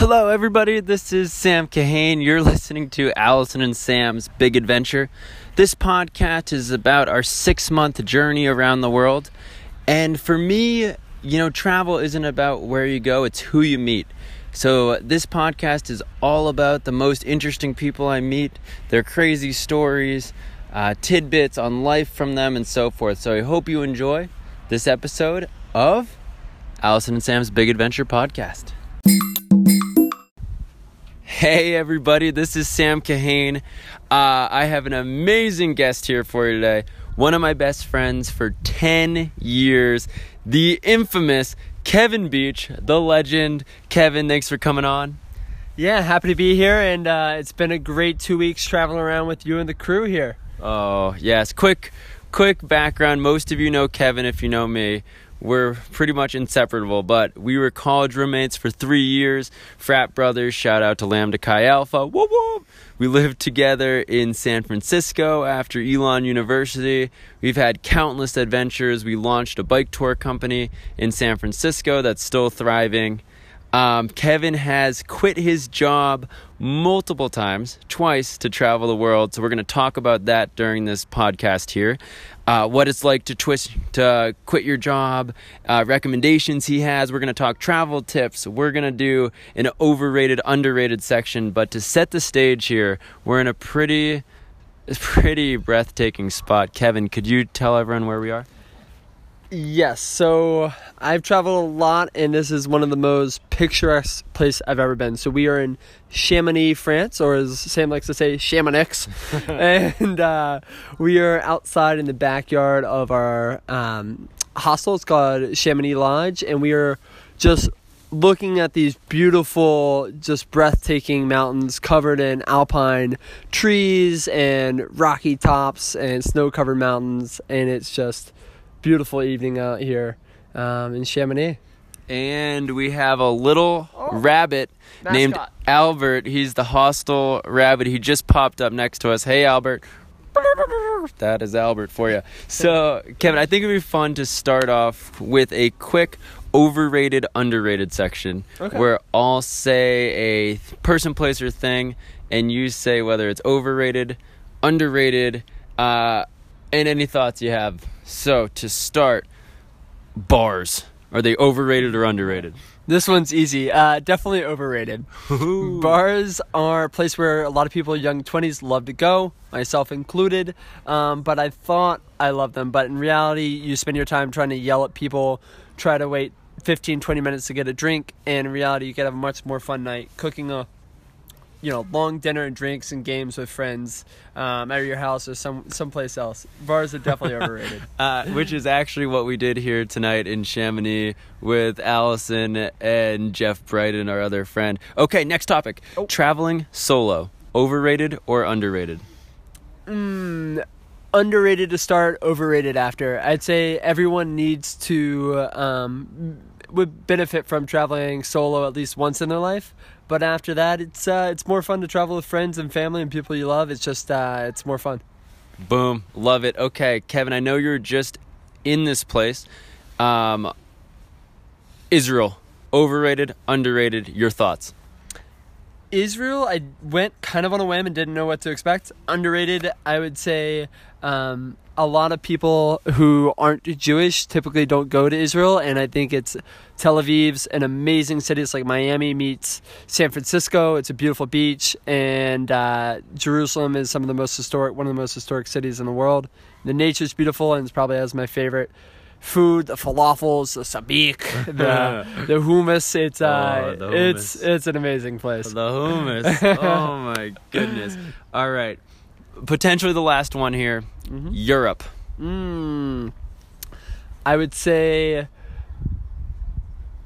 Hello, everybody. This is Sam Kahan. You're listening to Allison and Sam's Big Adventure. This podcast is about our six month journey around the world. And for me, you know, travel isn't about where you go, it's who you meet. So, this podcast is all about the most interesting people I meet, their crazy stories, uh, tidbits on life from them, and so forth. So, I hope you enjoy this episode of Allison and Sam's Big Adventure podcast. Hey, everybody, this is Sam Kahan. Uh, I have an amazing guest here for you today. One of my best friends for 10 years, the infamous Kevin Beach, the legend. Kevin, thanks for coming on. Yeah, happy to be here, and uh, it's been a great two weeks traveling around with you and the crew here. Oh, yes. Quick, quick background. Most of you know Kevin if you know me. We're pretty much inseparable, but we were college roommates for three years. Frat brothers, shout out to Lambda Chi Alpha. Whoop whoop. We lived together in San Francisco after Elon University. We've had countless adventures. We launched a bike tour company in San Francisco that's still thriving. Um, Kevin has quit his job multiple times, twice to travel the world. So we're going to talk about that during this podcast here. Uh, what it's like to twist to quit your job, uh, recommendations he has. We're going to talk travel tips. We're going to do an overrated, underrated section. But to set the stage here, we're in a pretty, pretty breathtaking spot. Kevin, could you tell everyone where we are? Yes, so I've traveled a lot, and this is one of the most picturesque place I've ever been. So we are in Chamonix, France, or as Sam likes to say, Chamonix, and uh, we are outside in the backyard of our um, hostel. It's called Chamonix Lodge, and we are just looking at these beautiful, just breathtaking mountains covered in alpine trees and rocky tops and snow-covered mountains, and it's just beautiful evening out here um, in Chamonix. And we have a little Oh, rabbit named. Albert. He's the hostel rabbit. He just popped up next to us. Hey, Albert. That is Albert for you. So, Kevin, I think it'd be fun to start off with a quick overrated, underrated section Okay. where I'll say a person, place, or thing, and you say whether it's overrated, underrated, uh, and any thoughts you have. So, to start, bars. Are they overrated or underrated? This one's easy. Uh, definitely overrated. Bars are a place where a lot of people, young 20s, love to go, myself included. Um, but I thought I loved them. But in reality, you spend your time trying to yell at people, try to wait 15, 20 minutes to get a drink. And in reality, you could have a much more fun night cooking a you know, long dinner and drinks and games with friends um, at your house or some someplace else. Bars are definitely overrated. uh, which is actually what we did here tonight in Chamonix with Allison and Jeff Brighton, our other friend. Okay, next topic: Oh. traveling solo. Overrated or underrated? Mm, underrated to start, overrated after. I'd say everyone needs to um, would benefit from traveling solo at least once in their life. But after that, it's uh, it's more fun to travel with friends and family and people you love. It's just uh, it's more fun. Boom, love it. Okay, Kevin, I know you're just in this place. Um, Israel, overrated, underrated. Your thoughts? Israel, I went kind of on a whim and didn't know what to expect. Underrated, I would say. Um, a lot of people who aren't Jewish typically don't go to Israel, and I think it's Tel Aviv's an amazing city. It's like Miami meets San Francisco. It's a beautiful beach, and uh, Jerusalem is some of the most historic, one of the most historic cities in the world. The nature's beautiful, and it's probably has my favorite food: the falafels, the sabich, the the hummus. It's uh, Oh, the it's hummus. it's an amazing place. The hummus. oh my goodness. All right. Potentially the last one here. Mhm. Europe. Mm, I would say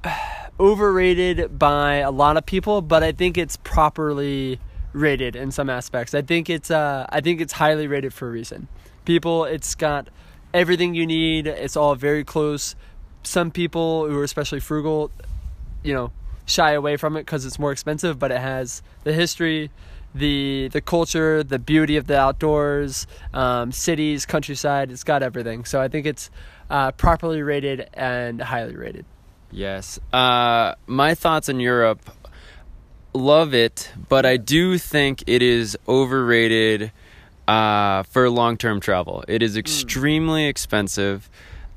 overrated by a lot of people, but I think it's properly rated in some aspects. I think it's uh, I think it's highly rated for a reason. People, it's got everything you need. It's all very close. Some people who are especially frugal, you know, shy away from it because it's more expensive, but it has the history, the the culture, the beauty of the outdoors, um, cities, countryside. It's got everything. So I think it's uh, properly rated and highly rated. Yes. Uh, my thoughts on Europe. love it, but I do think it is overrated uh, for long term travel. It is extremely expensive.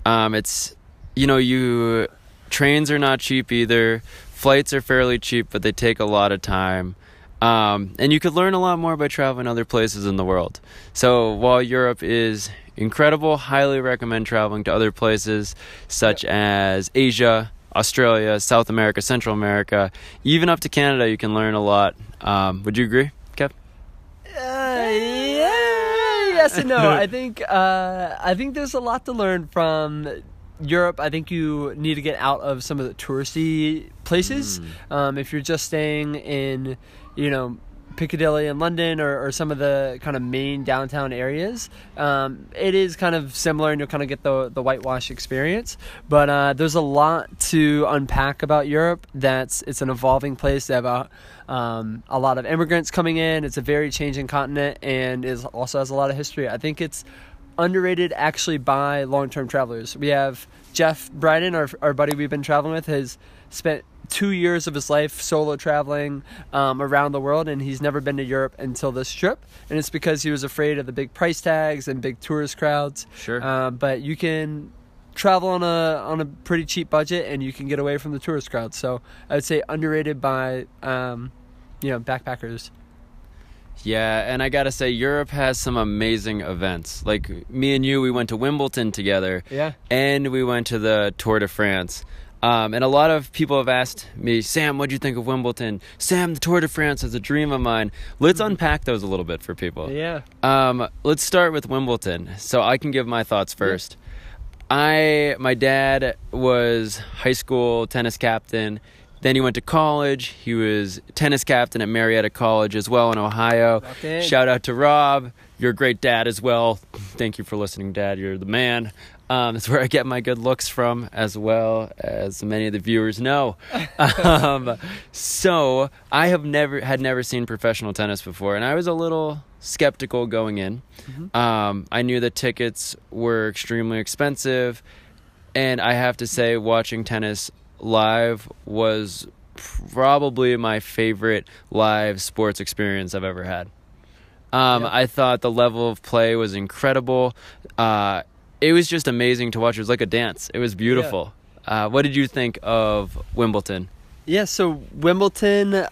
Um, it's you know you trains are not cheap either. Flights are fairly cheap, but they take a lot of time. Um, and you could learn a lot more by traveling other places in the world. So while Europe is incredible, highly recommend traveling to other places such as Asia, Australia, South America, Central America, even up to Canada. You can learn a lot. Um, would you agree, Kev? Uh, yeah, yes and no. I think uh, I think there's a lot to learn from Europe. I think you need to get out of some of the touristy places. Um, if you're just staying in, you know. Piccadilly in London or, or some of the kind of main downtown areas. Um, it is kind of similar and you'll kind of get the, the whitewash experience. But uh, there's a lot to unpack about Europe. That's It's an evolving place. They have a, um, a lot of immigrants coming in. It's a very changing continent and is also has a lot of history. I think it's underrated actually by long-term travelers. We have Jeff Bryden, our, our buddy we've been traveling with, has spent two years of his life solo traveling um, around the world, and he's never been to Europe until this trip. And it's because he was afraid of the big price tags and big tourist crowds. Sure. Uh, but you can travel on a on a pretty cheap budget, and you can get away from the tourist crowds. So I would say underrated by um, you know backpackers. Yeah, and I gotta say, Europe has some amazing events. Like me and you, we went to Wimbledon together. Yeah. And we went to the Tour de France. Um, and a lot of people have asked me, Sam, what'd you think of Wimbledon? Sam, the Tour de France is a dream of mine. Let's unpack those a little bit for people. Yeah. Um, let's start with Wimbledon, so I can give my thoughts first. I, my dad was high school tennis captain. Then he went to college. He was tennis captain at Marietta College as well in Ohio. Shout out to Rob. You're a great dad as well. Thank you for listening, Dad. You're the man. Um, that's where I get my good looks from, as well as many of the viewers know. um, so I have never had never seen professional tennis before, and I was a little skeptical going in. Um, I knew the tickets were extremely expensive, and I have to say, watching tennis live was probably my favorite live sports experience I've ever had. Um. I thought the level of play was incredible. Uh, it was just amazing to watch. It was like a dance. It was beautiful. Uh, what did you think of Wimbledon? Yeah, so Wimbledon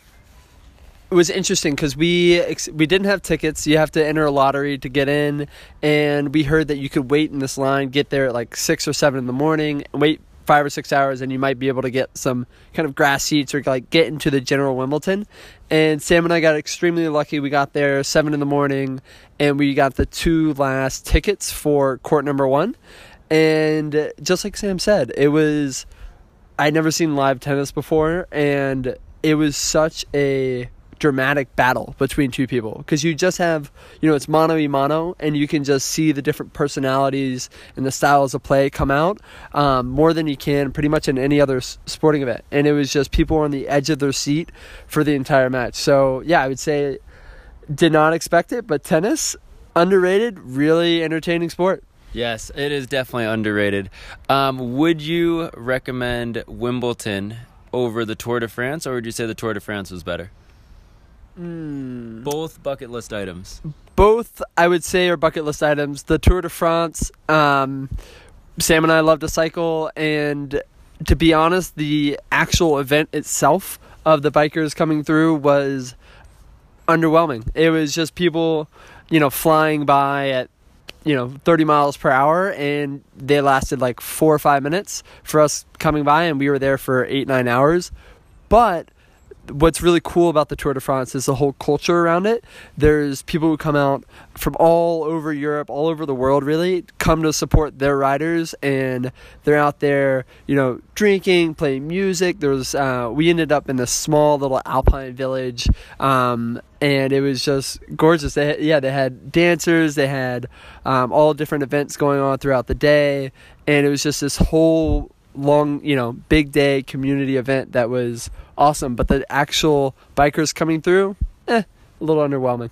was interesting because we ex- we didn't have tickets. You have to enter a lottery to get in, and we heard that you could wait in this line, get there at like six or seven in the morning, and wait five or six hours, and you might be able to get some kind of grass seats or like get into the general Wimbledon. And Sam and I got extremely lucky. We got there seven in the morning, and we got the two last tickets for court number one. And uh, just like Sam said, it was I'd never seen live tennis before, and it was such a dramatic battle between two people because you just have you know it's mano y mano and you can just see the different personalities and the styles of play come out um, more than you can pretty much in any other sporting event and it was just people on the edge of their seat for the entire match so yeah i would say did not expect it but tennis underrated really entertaining sport Yes, it is definitely underrated. Um, would you recommend Wimbledon over the Tour de France, or would you say the Tour de France was better? Both bucket list items. both I would say are bucket list items. The Tour de France, um, Sam and I love to cycle, and to be honest, the actual event itself of the bikers coming through was underwhelming. It was just people, you know, flying by at you know 30 miles per hour and they lasted like four or five minutes for us coming by and we were there for eight nine hours but what's really cool about the Tour de France is the whole culture around it. There's people who come out from all over Europe, all over the world, really come to support their riders, and they're out there, you know, drinking, playing music. There was uh, we ended up in this small little alpine village, um, and it was just gorgeous. They had, yeah, they had dancers, they had um, all different events going on throughout the day, and it was just this whole long, you know, big day community event that was awesome. But the actual bikers coming through, eh, a little underwhelming.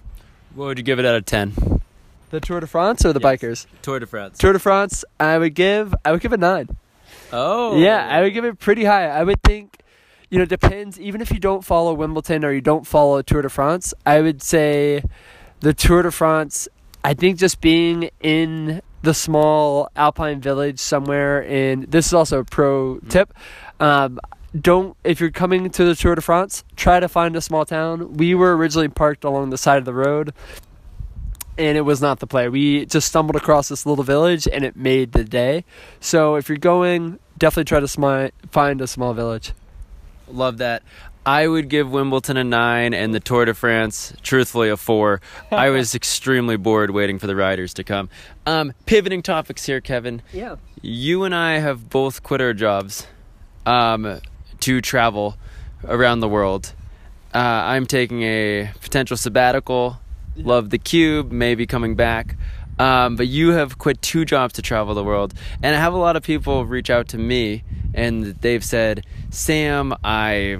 What would you give it out of 10? The Tour de France or the Yes. bikers? Tour de France. Tour de France, I would give, I would give a nine. Oh. Yeah, I would give it pretty high. I would think, you know, it depends. Even if you don't follow Wimbledon or you don't follow Tour de France, I would say the Tour de France. I think just being in the small alpine village somewhere in this is also a pro tip. Um, don't if you're coming to the Tour de France, try to find a small town. We were originally parked along the side of the road and it was not the play. We just stumbled across this little village and it made the day. So if you're going, definitely try to smi- find a small village. Love that. I would give Wimbledon a nine and the Tour de France, truthfully, a four. I was extremely bored waiting for the riders to come. Um, pivoting topics here, Kevin. Yeah. You and I have both quit our jobs um, to travel around the world. Uh, I'm taking a potential sabbatical. Love the cube, maybe coming back. Um, but you have quit two jobs to travel the world, and I have a lot of people reach out to me, and they've said, "Sam, I,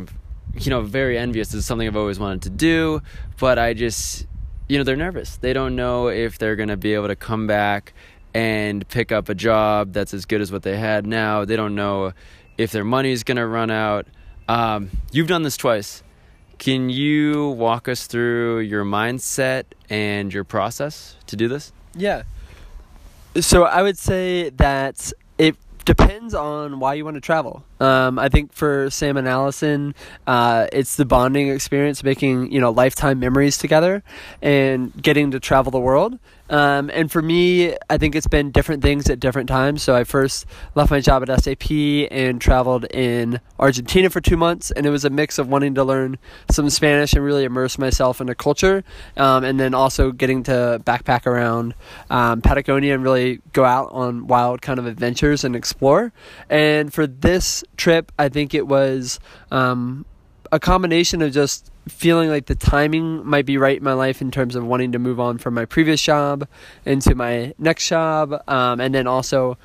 you know, very envious. Is something I've always wanted to do, but I just, you know, they're nervous. They don't know if they're gonna be able to come back and pick up a job that's as good as what they had now. They don't know if their money's gonna run out. Um, you've done this twice." Can you walk us through your mindset and your process to do this? Yeah. So I would say that it depends on why you want to travel. Um, I think for Sam and Allison, uh, it's the bonding experience, making you know lifetime memories together, and getting to travel the world. Um, and for me, I think it's been different things at different times. So I first left my job at SAP and traveled in Argentina for two months, and it was a mix of wanting to learn some Spanish and really immerse myself in the culture, um, and then also getting to backpack around um, Patagonia and really go out on wild kind of adventures and explore. And for this trip, I think it was um, a combination of just feeling like the timing might be right in my life in terms of wanting to move on from my previous job into my next job, um, and then also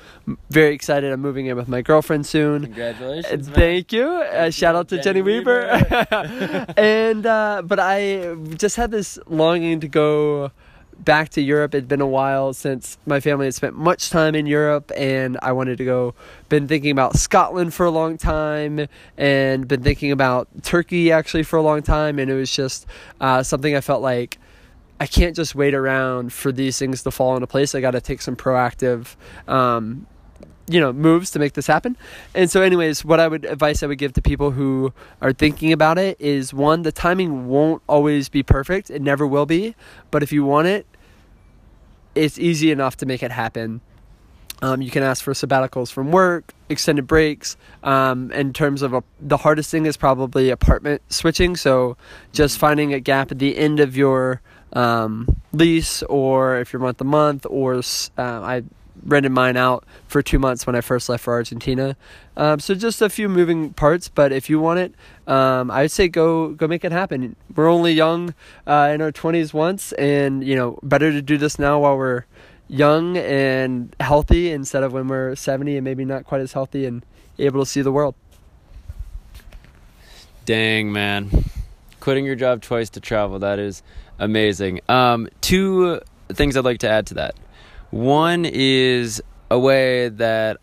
very excited. I'm moving in with my girlfriend soon. Congratulations! Uh, Thank you. Uh, shout out to Jenny, Jenny Weaver. and uh, but I just had this longing to go back to Europe. It'd been a while since my family had spent much time in Europe, and I wanted to go. Been thinking about Scotland for a long time, and been thinking about Turkey actually for a long time, and it was just uh, something I felt like. I can't just wait around for these things to fall into place. I got to take some proactive um, you know moves to make this happen. And so anyways what i would advice i would give to people who are thinking about it is one the timing won't always be perfect. It never will be. But if you want it it's easy enough to make it happen. Um, you can ask for sabbaticals from work extended breaks um, in terms of a, the hardest thing is probably apartment switching. So just finding a gap at the end of your um, lease or if you're month to month or uh, i rented mine out for two months when I first left for Argentina. Um, so just a few moving parts, but if you want it, um, I would say go go make it happen. We're only young uh, in our twenties once, and you know better to do this now while we're young and healthy instead of when we're seventy and maybe not quite as healthy and able to see the world. Dang man, quitting your job twice to travel—that is amazing. Um, two things I'd like to add to that. One is a way that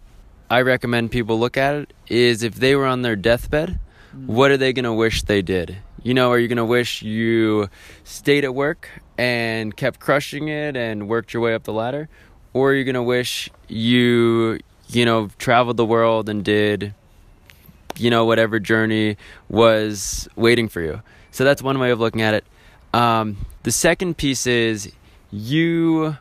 I recommend people look at it is if they were on their deathbed, mm. what are they going to wish they did? You know, are you going to wish you stayed at work and kept crushing it and worked your way up the ladder? Or are you going to wish you, you know, traveled the world and did, you know, whatever journey was waiting for you? So that's one way of looking at it. Um, the second piece is you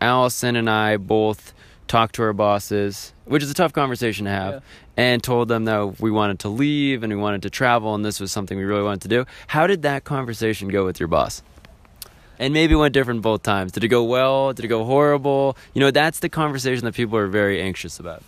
Allison and I both talked to our bosses, which is a tough conversation to have, yeah. and told them that we wanted to leave and we wanted to travel and this was something we really wanted to do. How did that conversation go with your boss? And maybe it went different both times. Did it go well? Did it go horrible? You know, that's the conversation that people are very anxious about.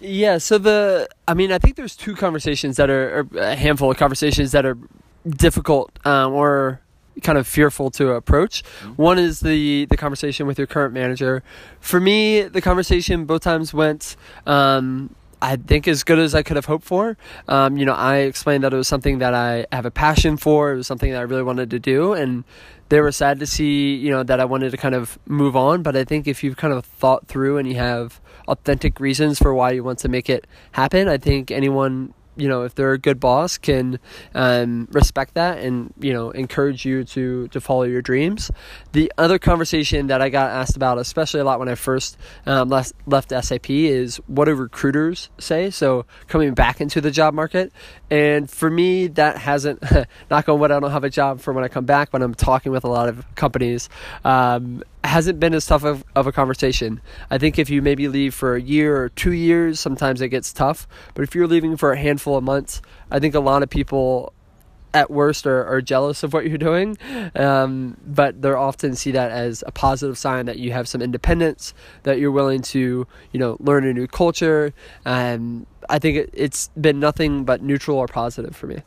Yeah, so the I mean, I think there's two conversations that are a handful of conversations that are difficult um, or kind of fearful to approach. Mm-hmm. One is the the conversation with your current manager. For me, the conversation both times went. Um, I think as good as I could have hoped for. Um, you know, I explained that it was something that I have a passion for. It was something that I really wanted to do, and they were sad to see, you know, that I wanted to kind of move on. But I think if you've kind of thought through and you have authentic reasons for why you want to make it happen, I think anyone you know if they're a good boss can um, respect that and you know encourage you to to follow your dreams. The other conversation that i got asked about especially a lot when i first um, left, left SAP is what do recruiters say? So coming back into the job market. And for me that hasn't knock on wood i don't have a job for when i come back but i'm talking with a lot of companies. Um, hasn't been as tough of, of a conversation. I think if you maybe leave for a year or two years, sometimes it gets tough. But if you're leaving for a handful of months, I think a lot of people at worst are, are jealous of what you're doing um, but they often see that as a positive sign that you have some independence that you're willing to you know learn a new culture and i think it, it's been nothing but neutral or positive for me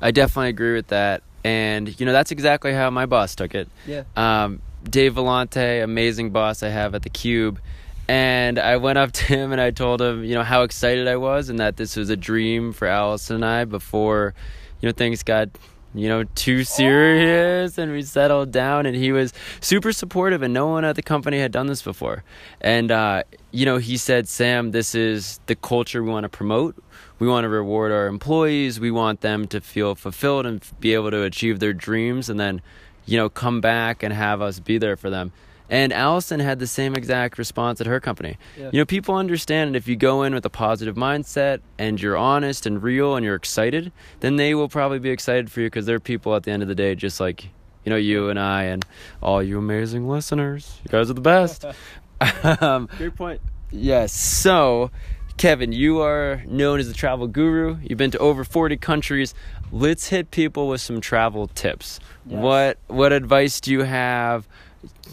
I definitely agree with that. And, you know, that's exactly how my boss took it. yeah Um, Dave Vellante, amazing boss I have at the Cube. And I went up to him and I told him, you know, how excited I was and that this was a dream for Allison and I before, you know, things got, you know, too serious and we settled down. And he was super supportive and no one at the company had done this before. And, uh, you know, he said, Sam, this is the culture we want to promote. We want to reward our employees. We want them to feel fulfilled and be able to achieve their dreams and then, you know, come back and have us be there for them. And Allison had the same exact response at her company. Yeah. You know, people understand that if you go in with a positive mindset and you're honest and real and you're excited, then they will probably be excited for you because they're people at the end of the day, just like, you know, you and I and all you amazing listeners. You guys are the best. um, great point Yes. So, Kevin, you are known as the travel guru. You've been to over 40 countries. Let's hit people with some travel tips. Yes. What what advice do you have?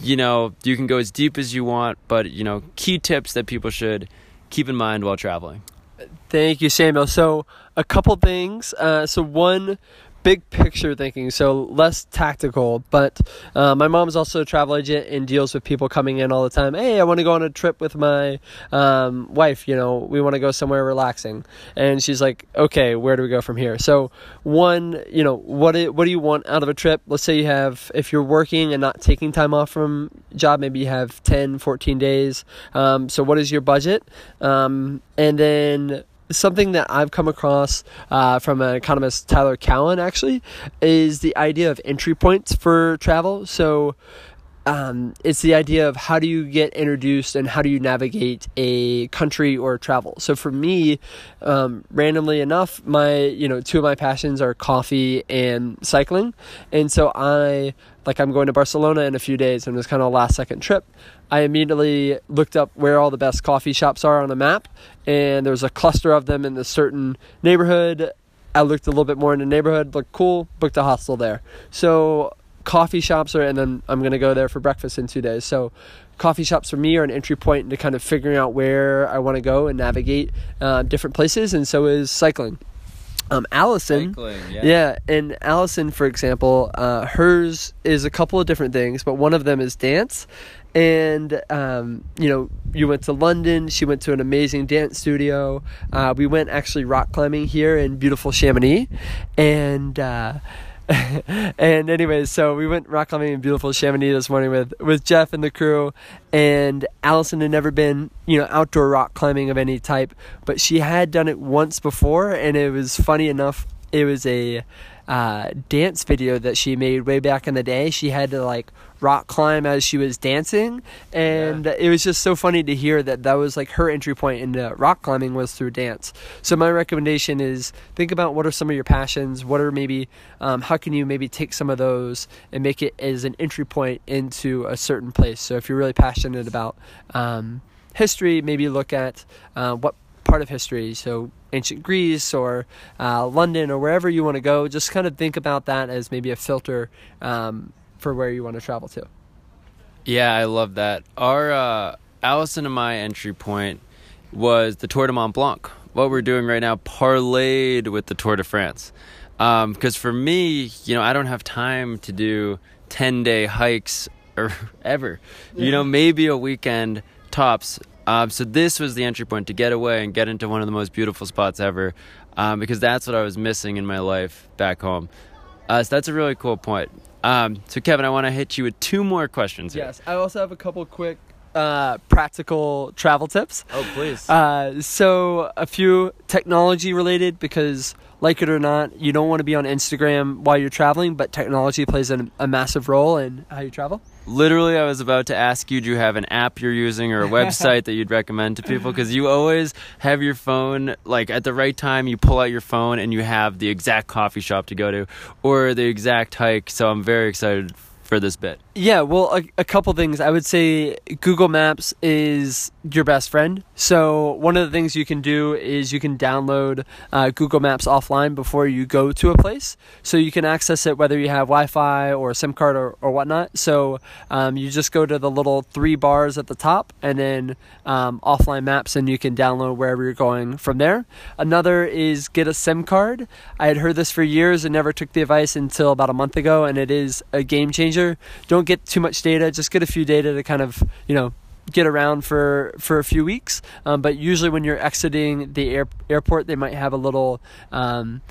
You know, you can go as deep as you want, but you know, key tips that people should keep in mind while traveling. Thank you, Samuel. So, a couple things. Uh, so, one, big picture thinking, so less tactical. But uh, my mom's also a travel agent and deals with people coming in all the time. Hey, I want to go on a trip with my um, wife. You know, we want to go somewhere relaxing. And she's like, okay, where do we go from here? So, one, you know, what do, what do you want out of a trip? Let's say you have, if you're working and not taking time off from job, maybe you have 10, 14 days. Um, so, what is your budget? Um, and then something that I've come across uh, from an economist, Tyler Cowen, actually, is the idea of entry points for travel. So um, it's the idea of how do you get introduced and how do you navigate a country or travel. So for me, um, randomly enough, my you know two of my passions are coffee and cycling, and so I like I'm going to Barcelona in a few days, and it was kind of a last second trip. I immediately looked up where all the best coffee shops are on a map, and there was a cluster of them in this certain neighborhood. I looked a little bit more in the neighborhood, looked cool, booked a hostel there. So coffee shops are, and then I'm gonna go there for breakfast in two days. So coffee shops for me are an entry point into kind of figuring out where I want to go and navigate uh, different places, and so is cycling. Um, Allison, yeah. and Allison, for example, uh, hers is a couple of different things, but one of them is dance. And um, you know, you went to London. She went to an amazing dance studio. Uh, we went actually rock climbing here in beautiful Chamonix, and. Uh, and anyways, so we went rock climbing in beautiful Chamonix this morning with with Jeff and the crew, and Allison had never been you know outdoor rock climbing of any type, but she had done it once before, and it was funny enough. It was a uh, dance video that she made way back in the day. She had to like rock climb as she was dancing, and it was just so funny to hear that that was like her entry point into rock climbing was through dance. So my recommendation is think about what are some of your passions. What are maybe um, how can you maybe take some of those and make it as an entry point into a certain place. So if you're really passionate about um, history, maybe look at uh, what part of history. So ancient Greece or uh, London or wherever you want to go. Just kind of think about that as maybe a filter um, for where you want to travel to. Yeah, I love that. Our uh, Allison and my entry point was the Tour de Mont Blanc. What we're doing right now, parlayed with the Tour de France. Because for me, you know, I don't have time to do ten day hikes or ever. You know, maybe a weekend tops. Um, so this was the entry point to get away and get into one of the most beautiful spots ever, um, because that's what I was missing in my life back home. Uh, so that's a really cool point. Um, so Kevin, I want to hit you with two more questions. Here. Yes, I also have a couple quick uh, practical travel tips. Oh, please. Uh, so a few technology related because like it or not, you don't want to be on Instagram while you're traveling, but technology plays an, a massive role in how you travel. Literally, I was about to ask you, do you have an app you're using or a website that you'd recommend to people? Because you always have your phone, like at the right time, you pull out your phone and you have the exact coffee shop to go to or the exact hike. So I'm very excited for this bit. Yeah, well, a, a couple things. I would say Google Maps is your best friend. So, one of the things you can do is you can download uh, Google Maps offline before you go to a place. So, you can access it whether you have Wi Fi or SIM card or, or whatnot. So, um, you just go to the little three bars at the top and then um, offline maps, and you can download wherever you're going from there. Another is get a SIM card. I had heard this for years and never took the advice until about a month ago, and it is a game changer. Don't get too much data, just get a few data to kind of, you know, get around for for a few weeks. Um, but usually when you're exiting the air, airport, they might have a little um,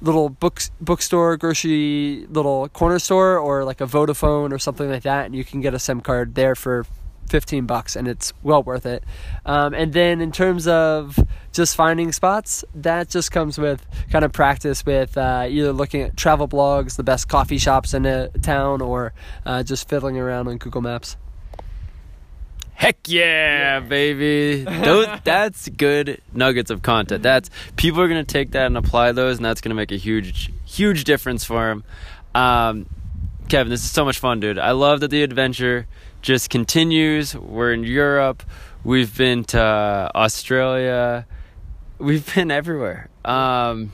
little books bookstore, grocery, little corner store, or like a Vodafone or something like that, and you can get a SIM card there for 15 bucks and it's well worth it. Um, and then in terms of just finding spots, that just comes with kind of practice with uh, either looking at travel blogs, the best coffee shops in a town, or uh, just fiddling around on Google Maps. Heck yeah, baby. Those that's good nuggets of content. That's people are going to take that and apply those and that's going to make a huge huge difference for them. Um, Kevin, this is so much fun, dude. I love that the adventure just continues. We're in Europe. We've been to Australia. We've been everywhere. Um,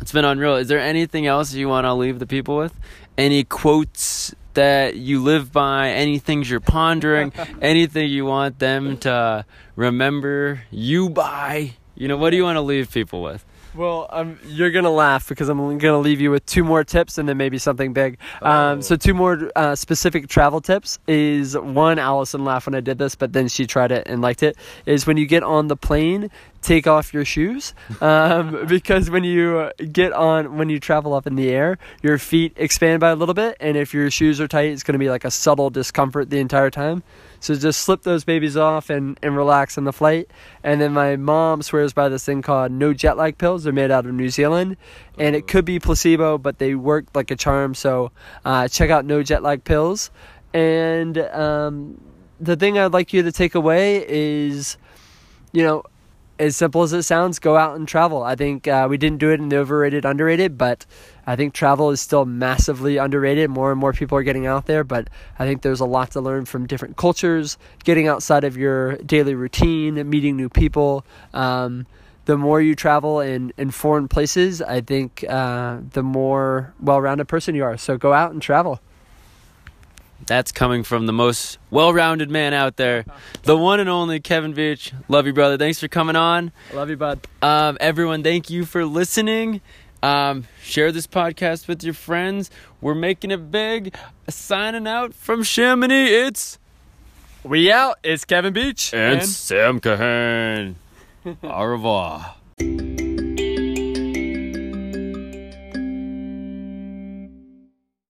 it's been unreal. Is there anything else you want to leave the people with? Any quotes that you live by? Any things you're pondering? anything you want them to remember you by? You know, what do you want to leave people with? Well, um, you're gonna laugh because I'm gonna leave you with two more tips and then maybe something big. Um, Oh. so two more uh, specific travel tips is one. Allison laughed when I did this, but then she tried it and liked it. Is when you get on the plane, take off your shoes um, because when you get on when you travel up in the air, your feet expand by a little bit, and if your shoes are tight, it's gonna be like a subtle discomfort the entire time. So just slip those babies off and, and relax on the flight. And then my mom swears by this thing called no jet lag pills. They're made out of New Zealand. And it could be placebo, but they work like a charm. So uh, check out no jet lag pills. And um, the thing I'd like you to take away is, you know, as simple as it sounds, go out and travel. I think uh, we didn't do it in the overrated, underrated, but I think travel is still massively underrated. More and more people are getting out there, but I think there's a lot to learn from different cultures, getting outside of your daily routine, meeting new people. Um, the more you travel in, in foreign places, I think uh, the more well rounded person you are. So go out and travel. That's coming from the most well rounded man out there, the one and only Kevin Beach. Love you, brother. Thanks for coming on. I love you, bud. Um, everyone, thank you for listening. Um, share this podcast with your friends. We're making it big. Signing out from Chamonix, it's We out. It's Kevin Beach. and Sam Kahan. Au revoir.